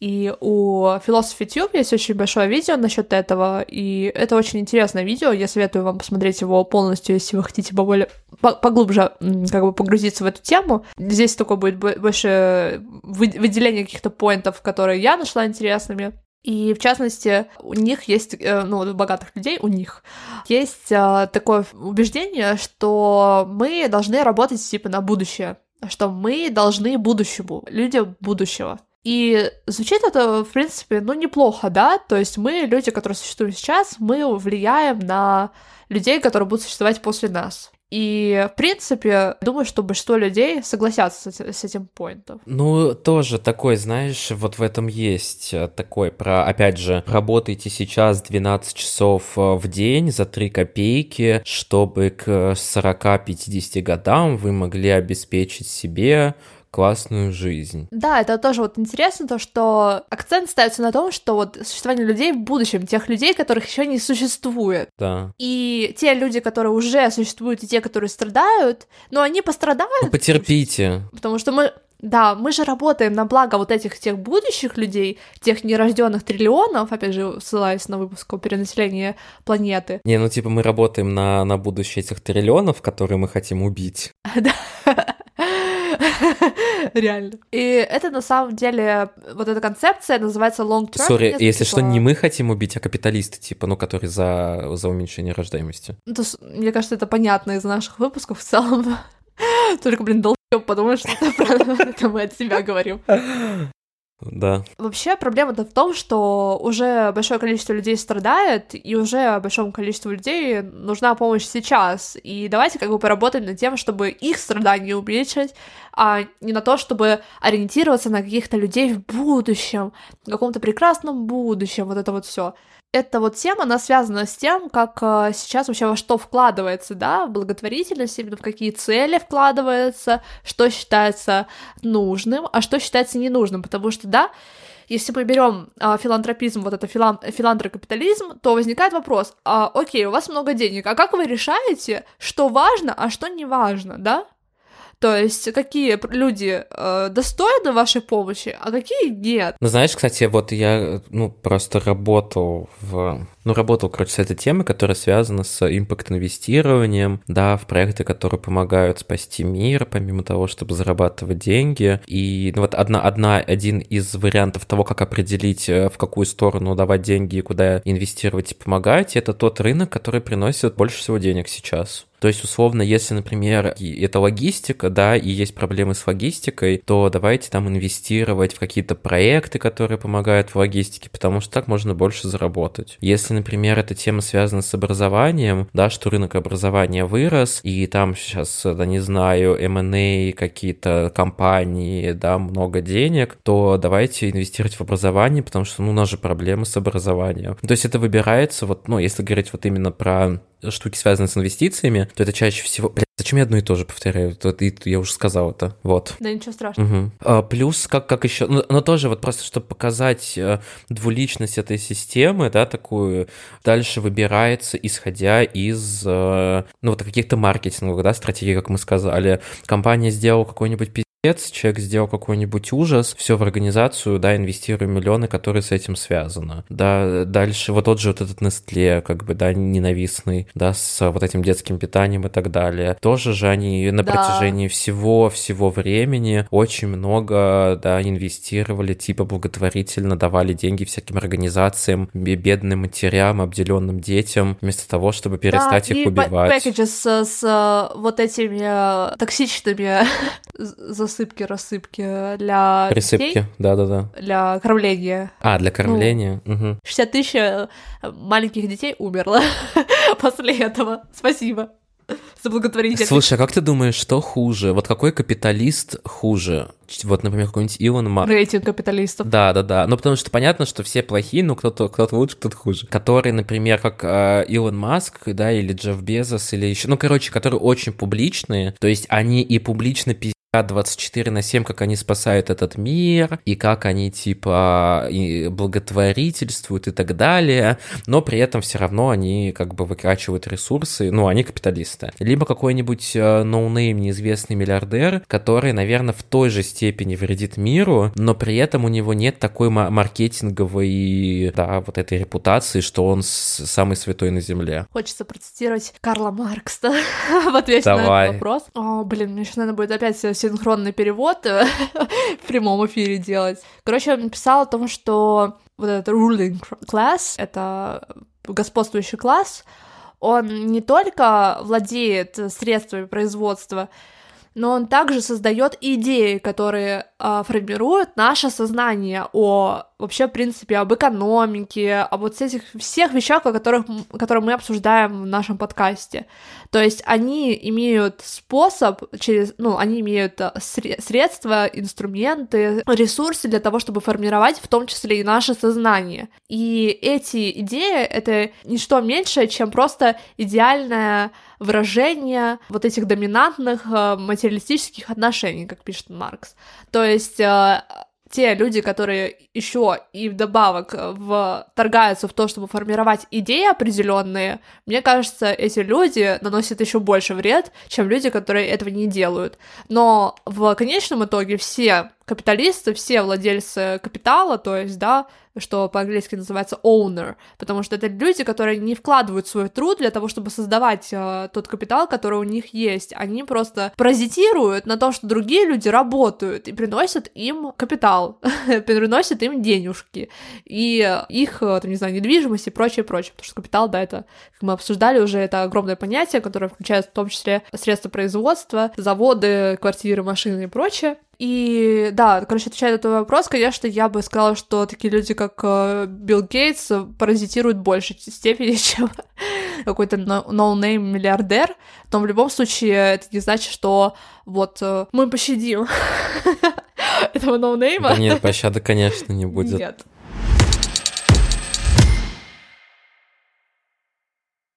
И у Philosophy Tube есть очень большое видео насчет этого, и это очень интересное видео. Я советую вам посмотреть его полностью, если вы хотите поболее, поглубже как бы погрузиться в эту тему. Здесь такое будет больше выделение каких-то поинтов, которые я нашла интересными. И в частности, у них есть, э, ну, у богатых людей, у них есть э, такое убеждение, что мы должны работать типа на будущее, что мы должны будущему, людям будущего. И звучит это, в принципе, ну, неплохо, да? То есть мы, люди, которые существуют сейчас, мы влияем на людей, которые будут существовать после нас. И, в принципе, думаю, что большинство людей согласятся с, этим поинтом. Ну, тоже такой, знаешь, вот в этом есть э, такой про, опять же, работайте сейчас 12 часов э, в день за 3 копейки, чтобы к 40-50 годам вы могли обеспечить себе классную жизнь. Да, это тоже вот интересно, то, что акцент ставится на том, что вот существование людей в будущем, тех людей, которых еще не существует. Да. И те люди, которые уже существуют, и те, которые страдают, но они пострадают. Ну, потерпите. Потому что мы, да, мы же работаем на благо вот этих тех будущих людей, тех нерожденных триллионов, опять же, ссылаясь на выпуск о перенаселении планеты. Не, ну типа мы работаем на, на будущее этих триллионов, которые мы хотим убить. [laughs] Да. [laughs] Реально. И это на самом деле, вот эта концепция называется long term. Сори, если типа... что, не мы хотим убить, а капиталисты, типа, ну, которые за, за уменьшение рождаемости. Ну, то, мне кажется, это понятно из наших выпусков в целом. [laughs] Только, блин, долбёб подумаешь, что [laughs] это мы от себя говорим. Да. Вообще проблема-то в том, что уже большое количество людей страдает, и уже большому количеству людей нужна помощь сейчас. И давайте как бы поработаем над тем, чтобы их страдания уменьшить, а не на то, чтобы ориентироваться на каких-то людей в будущем, в каком-то прекрасном будущем, вот это вот все эта вот тема, она связана с тем, как э, сейчас вообще во что вкладывается, да, благотворительность, именно в какие цели вкладывается, что считается нужным, а что считается ненужным, потому что, да, если мы берем а, филантропизм, вот это филан, филантрокапитализм, то возникает вопрос, а, окей, у вас много денег, а как вы решаете, что важно, а что не важно, да? То есть какие люди э, достойны вашей помощи, а какие нет. Ну, знаешь, кстати, вот я, ну, просто работал в... Ну, работал, короче, с этой темой, которая связана с импакт-инвестированием, да, в проекты, которые помогают спасти мир, помимо того, чтобы зарабатывать деньги. И, ну, вот одна, одна, один из вариантов того, как определить, э, в какую сторону давать деньги и куда инвестировать и помогать, это тот рынок, который приносит больше всего денег сейчас. То есть, условно, если, например, это логистика, да, и есть проблемы с логистикой, то давайте там инвестировать в какие-то проекты, которые помогают в логистике, потому что так можно больше заработать. Если, например, эта тема связана с образованием, да, что рынок образования вырос, и там сейчас, да, не знаю, M&A, какие-то компании, да, много денег, то давайте инвестировать в образование, потому что, ну, у нас же проблемы с образованием. То есть это выбирается, вот, ну, если говорить вот именно про штуки, связанные с инвестициями, то это чаще всего... Блядь, зачем я одно и то же повторяю? То, и, я уже сказал это. Вот. Да ничего страшного. Угу. А, плюс, как, как еще... Но, но тоже вот просто, чтобы показать э, двуличность этой системы, да, такую, дальше выбирается, исходя из, э, ну, вот каких-то маркетинговых, да, стратегий, как мы сказали. Компания сделала какой-нибудь человек сделал какой-нибудь ужас, все в организацию, да, инвестируя миллионы, которые с этим связаны. Да, дальше вот тот же вот этот Nestle, как бы, да, ненавистный, да, с вот этим детским питанием и так далее. Тоже же они на да. протяжении всего-всего времени очень много, да, инвестировали, типа благотворительно давали деньги всяким организациям, бедным матерям, обделенным детям, вместо того, чтобы перестать да, их убивать. Да, с, с вот этими токсичными [laughs] засыпки, рассыпки для Присыпки, детей. да-да-да. Для кормления. А, для кормления. Ну, угу. 60 тысяч э, маленьких детей умерло [laughs] после этого. Спасибо. за благотворительность. Слушай, а как ты думаешь, что хуже? Вот какой капиталист хуже? Вот, например, какой-нибудь Илон Маск. Рейтинг капиталистов. Да, да, да. Ну, потому что понятно, что все плохие, но кто-то кто лучше, кто-то хуже. Который, например, как э, Илон Маск, да, или Джефф Безос, или еще... Ну, короче, которые очень публичные. То есть они и публично пиздят 24 на 7, как они спасают этот мир, и как они, типа, и благотворительствуют и так далее, но при этом все равно они как бы выкачивают ресурсы, ну, они капиталисты. Либо какой-нибудь э, no name неизвестный миллиардер, который, наверное, в той же степени вредит миру, но при этом у него нет такой ма- маркетинговой, да, вот этой репутации, что он самый святой на земле. Хочется процитировать Карла Маркса [laughs] в ответе на этот вопрос. О, блин, мне сейчас надо будет опять синхронный перевод э, [laughs] в прямом эфире делать. Короче, он написал о том, что вот этот ruling class, это господствующий класс, он не только владеет средствами производства, но он также создает идеи, которые а, формируют наше сознание о вообще, в принципе, об экономике, об вот этих всех вещах, о которых, которые мы обсуждаем в нашем подкасте. То есть они имеют способ через, ну, они имеют сре- средства, инструменты, ресурсы для того, чтобы формировать в том числе и наше сознание. И эти идеи — это не что меньше, чем просто идеальное выражение вот этих доминантных э, материалистических отношений, как пишет Маркс. То есть э, те люди, которые еще и вдобавок в... торгаются в то, чтобы формировать идеи определенные, мне кажется, эти люди наносят еще больше вред, чем люди, которые этого не делают. Но в конечном итоге все капиталисты, все владельцы капитала, то есть, да, что по-английски называется owner, потому что это люди, которые не вкладывают свой труд для того, чтобы создавать э, тот капитал, который у них есть. Они просто паразитируют на том, что другие люди работают и приносят им капитал, [laughs] приносят им денежки и их, э, там, не знаю, недвижимость и прочее, прочее, потому что капитал, да, это, как мы обсуждали уже, это огромное понятие, которое включает в том числе средства производства, заводы, квартиры, машины и прочее. И да, короче, отвечая на твой вопрос, конечно, я бы сказала, что такие люди, как э, Билл Гейтс, паразитируют в большей степени, [laughs] чем какой-то no- no-name миллиардер. Но в любом случае это не значит, что вот э, мы пощадим [laughs] этого ноунейма. Да нет, пощады, конечно, не будет. Нет.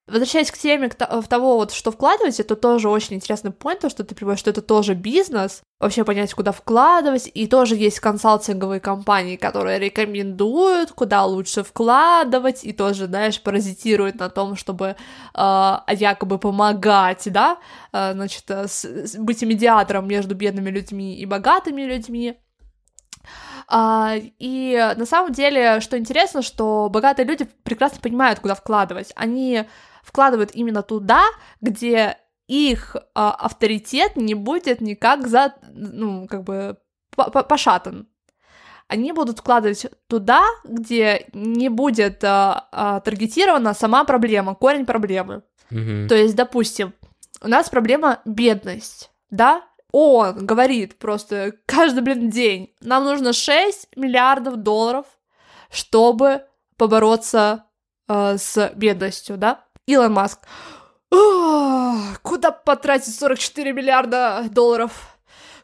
Возвращаясь к теме то- в того, вот, что вкладывать, это тоже очень интересный point, то, что ты понимаешь, что это тоже бизнес, вообще понять, куда вкладывать, и тоже есть консалтинговые компании, которые рекомендуют, куда лучше вкладывать, и тоже, знаешь, паразитируют на том, чтобы э, якобы помогать, да, э, значит, э, с- с- быть медиатором между бедными людьми и богатыми людьми, а, и на самом деле, что интересно, что богатые люди прекрасно понимают, куда вкладывать. Они вкладывают именно туда, где их а, авторитет не будет никак за, ну, как бы по- по- пошатан. Они будут вкладывать туда, где не будет а, а, таргетирована сама проблема, корень проблемы. Мгм. То есть, допустим, у нас проблема бедность, да? Он говорит просто каждый, блин, день, нам нужно 6 миллиардов долларов, чтобы побороться э, с бедностью, да? Илон Маск. «Ах, Куда потратить 44 миллиарда долларов?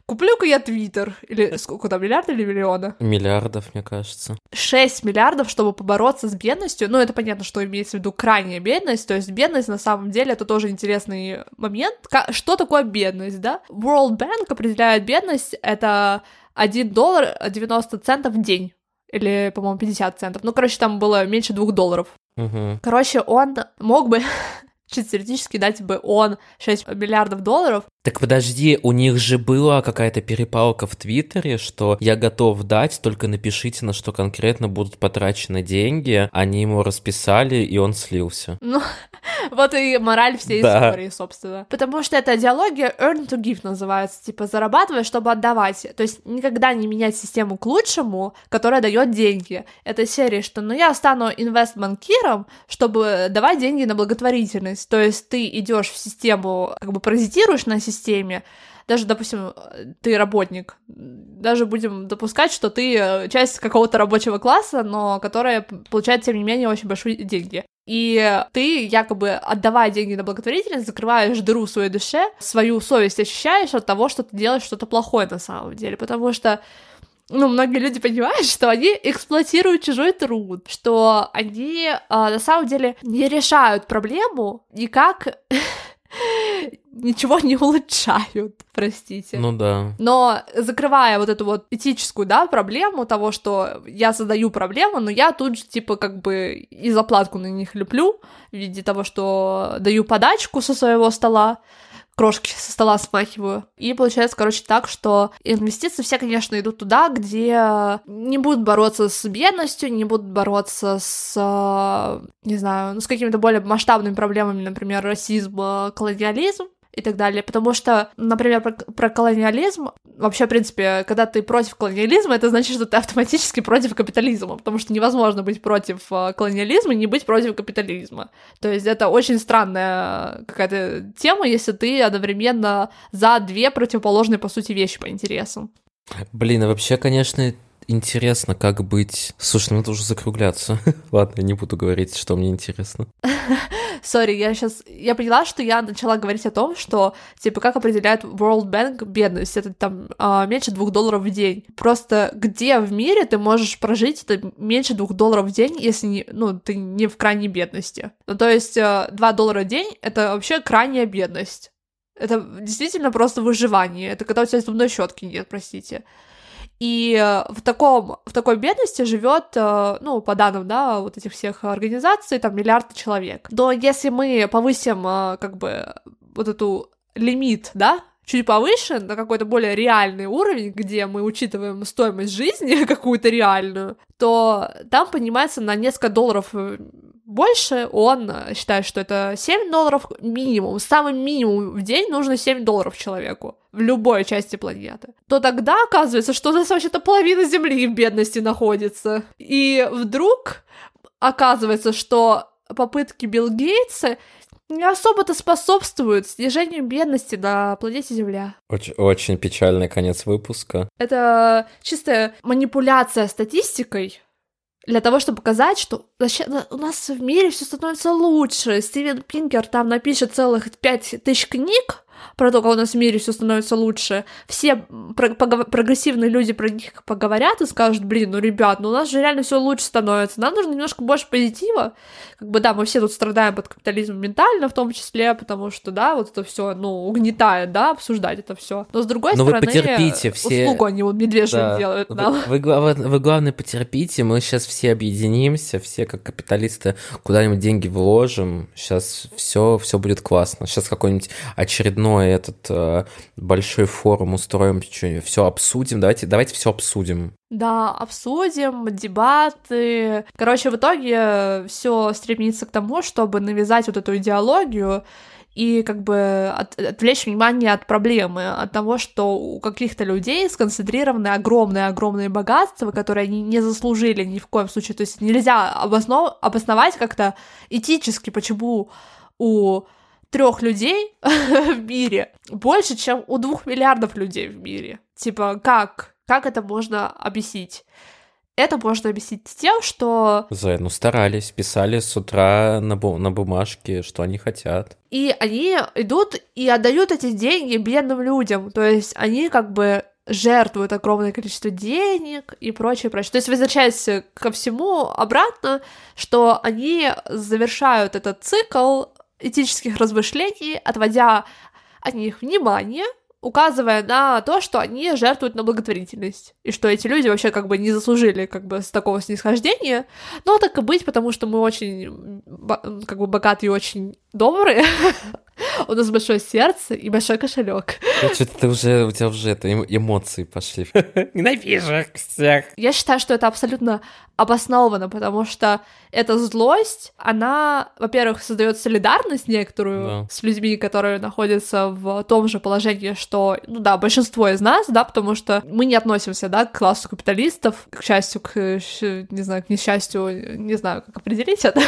Куплю-ка я Твиттер. Или сколько там, миллиарда или миллиона? Миллиардов, мне кажется. 6 миллиардов, чтобы побороться с бедностью. Ну, это понятно, что имеется в виду крайняя бедность. То есть бедность, на самом деле, это тоже интересный момент. Что такое бедность, да? World Bank определяет бедность, это 1 доллар 90 центов в день. Или, по-моему, 50 центов. Ну, короче, там было меньше 2 долларов. Мгм. Короче, он мог бы, [laughs] чисто теоретически, дать бы он 6 миллиардов долларов, Так подожди, у них же была какая-то перепалка в Твиттере, что я готов дать, только напишите, на что конкретно будут потрачены деньги. Они ему расписали, и он слился. Ну, [laughs] вот и мораль всей Да. истории, собственно. Потому что эта идеология earn to give называется, типа зарабатывай, чтобы отдавать. То есть никогда не менять систему к лучшему, которая дает деньги. Это серия, что ну я стану инвестбанкиром, чтобы давать деньги на благотворительность. То есть ты идешь в систему, как бы паразитируешь на системе, даже, допустим, ты работник, даже будем допускать, что ты э, часть какого-то рабочего класса, но которая получает, тем не менее, очень большие деньги. И ты, якобы отдавая деньги на благотворительность, закрываешь дыру в своей душе, свою совесть ощущаешь от того, что ты делаешь что-то плохое на самом деле, потому что ну, многие люди понимают, что они эксплуатируют чужой труд, что они а, на самом деле не решают проблему никак [laughs] ничего не улучшают, [laughs] простите. Ну да. Но закрывая вот эту вот этическую, да, проблему того, что я задаю проблему, но я тут же, типа, как бы и заплатку на них леплю в виде того, что даю подачку со своего стола, крошки со стола смахиваю. И получается, короче, так, что инвестиции все, конечно, идут туда, где не будут бороться с бедностью, не будут бороться с, не знаю, ну, с какими-то более масштабными проблемами, например, расизм, колониализм, и так далее. Потому что, например, про, про колониализм, вообще, в принципе, когда ты против колониализма, это значит, что ты автоматически против капитализма, потому что невозможно быть против э, колониализма и не быть против капитализма. То есть это очень странная какая-то тема, если ты одновременно за две противоположные, по сути, вещи по интересам. Блин, а вообще, конечно, интересно, как быть... Слушай, ну надо уже закругляться. [laughs] Ладно, я не буду говорить, что мне интересно. [laughs] Сори, я сейчас... Я поняла, что я начала говорить о том, что, типа, как определяет World Bank бедность? Это там а, меньше двух долларов в день. Просто где в мире ты можешь прожить это меньше двух долларов в день, если не, ну, ты не в крайней бедности? Ну, то есть а, два доллара в день — это вообще крайняя бедность. Это действительно просто выживание. Это когда у тебя зубной щетки нет, простите. И э, в, таком, в такой бедности живет, э, ну, по данным, да, вот этих всех организаций, там миллиард человек. Но если мы повысим, э, как бы, вот эту лимит, да, чуть повыше, на какой-то более реальный уровень, где мы учитываем стоимость жизни [laughs] какую-то реальную, то там поднимается на несколько долларов больше, он считает, что это 7 долларов минимум. Самый минимум в день нужно 7 долларов человеку в любой части планеты. То тогда оказывается, что у нас вообще-то половина Земли в бедности находится. И вдруг оказывается, что попытки Билл Гейтса не особо-то способствуют снижению бедности на планете Земля. Очень, очень печальный конец выпуска. Это чистая манипуляция статистикой, для того, чтобы показать, что у нас в мире все становится лучше. Стивен Пинкер там напишет целых пять тысяч книг, про то, как у нас в мире все становится лучше, все прогрессивные люди про них поговорят и скажут, блин, ну, ребят, ну у нас же реально все лучше становится, нам нужно немножко больше позитива. Как бы, да, мы все тут страдаем под капитализмом ментально, в том числе, потому что, да, вот это все, ну, угнетает, да, обсуждать это все. Но с другой Но стороны, вы потерпите, все... услугу они вот медвежьим да. делают нам. Вы, вы, вы, главное, потерпите, мы сейчас все объединимся, все как капиталисты куда-нибудь деньги вложим, сейчас все, все будет классно. Сейчас какой-нибудь очередной очередной этот э, большой форум устроим, все обсудим. Давайте, давайте все обсудим. Да, обсудим, дебаты. Короче, в итоге все стремится к тому, чтобы навязать вот эту идеологию и как бы от, отвлечь внимание от проблемы, от того, что у каких-то людей сконцентрированы огромные-огромные богатства, которые они не заслужили ни в коем случае. То есть нельзя обоснов... обосновать как-то этически, почему у трех людей [laughs] в мире больше, чем у двух миллиардов людей в мире. Типа, как? Как это можно объяснить? Это можно объяснить тем, что... Зай, ну старались, писали с утра на, бу- на бумажке, что они хотят. И они идут и отдают эти деньги бедным людям. То есть они как бы жертвуют огромное количество денег и прочее, прочее. То есть возвращаясь ко всему обратно, что они завершают этот цикл этических размышлений, отводя от них внимание, указывая на то, что они жертвуют на благотворительность, и что эти люди вообще как бы не заслужили как бы с такого снисхождения, но так и быть, потому что мы очень как бы богатые и очень добрые, [laughs] у нас большое сердце и большой кошелек. Что-то ты уже, у тебя уже это, эмоции пошли. [laughs] Ненавижу всех. Я считаю, что это абсолютно обосновано, потому что эта злость, она, во-первых, создает солидарность некоторую да. с людьми, которые находятся в том же положении, что, ну да, большинство из нас, да, потому что мы не относимся, да, к классу капиталистов, к счастью, к, не знаю, к несчастью, не знаю, как определить это,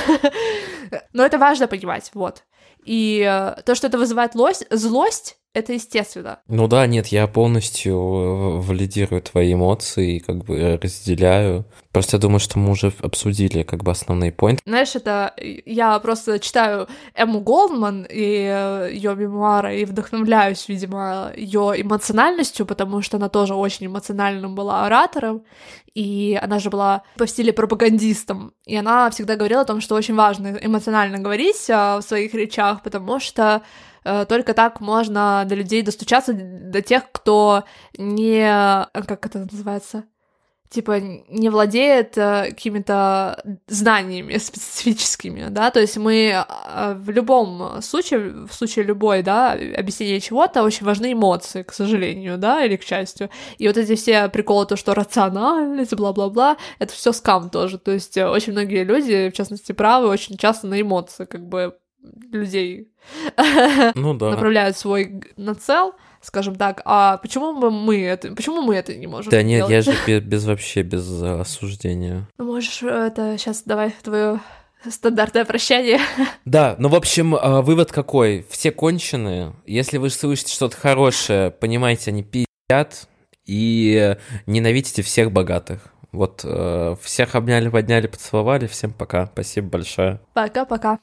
[laughs] но это важно понимать, вот. И э, то, что это вызывает лось, злость, это естественно. Ну да, нет, я полностью э, валидирую твои эмоции как бы разделяю. Просто я думаю, что мы уже обсудили как бы основные поинты. Знаешь, это я просто читаю Эмму Голдман и э, ее мемуары и вдохновляюсь, видимо, ее эмоциональностью, потому что она тоже очень эмоциональным была оратором, и она же была по стиле пропагандистом, и она всегда говорила о том, что очень важно эмоционально говорить а, в своих речах, потому что Э, только так можно до людей достучаться, до тех, кто не... Э, как это называется? Типа не владеет э, какими-то знаниями специфическими, да, то есть мы э, в любом случае, в случае любой, да, объяснения чего-то очень важны эмоции, к сожалению, да, или к счастью, и вот эти все приколы, то, что рациональность, бла-бла-бла, это все скам тоже, то есть очень многие люди, в частности, правы, очень часто на эмоции, как бы людей ну, да. [laughs] направляют свой нацел, скажем так, а почему мы, мы это, почему мы это не можем? Да нет, делать? я же без, без вообще без осуждения. [laughs] Ну можешь это сейчас давай твое стандартное прощание. [laughs] Да, ну в общем а, вывод какой? Все конченые. Если вы слышите что-то хорошее, понимаете, они пи***ят и ненавидите всех богатых. Вот э, всех обняли, подняли, поцеловали. Всем пока. Спасибо большое. Пока-пока.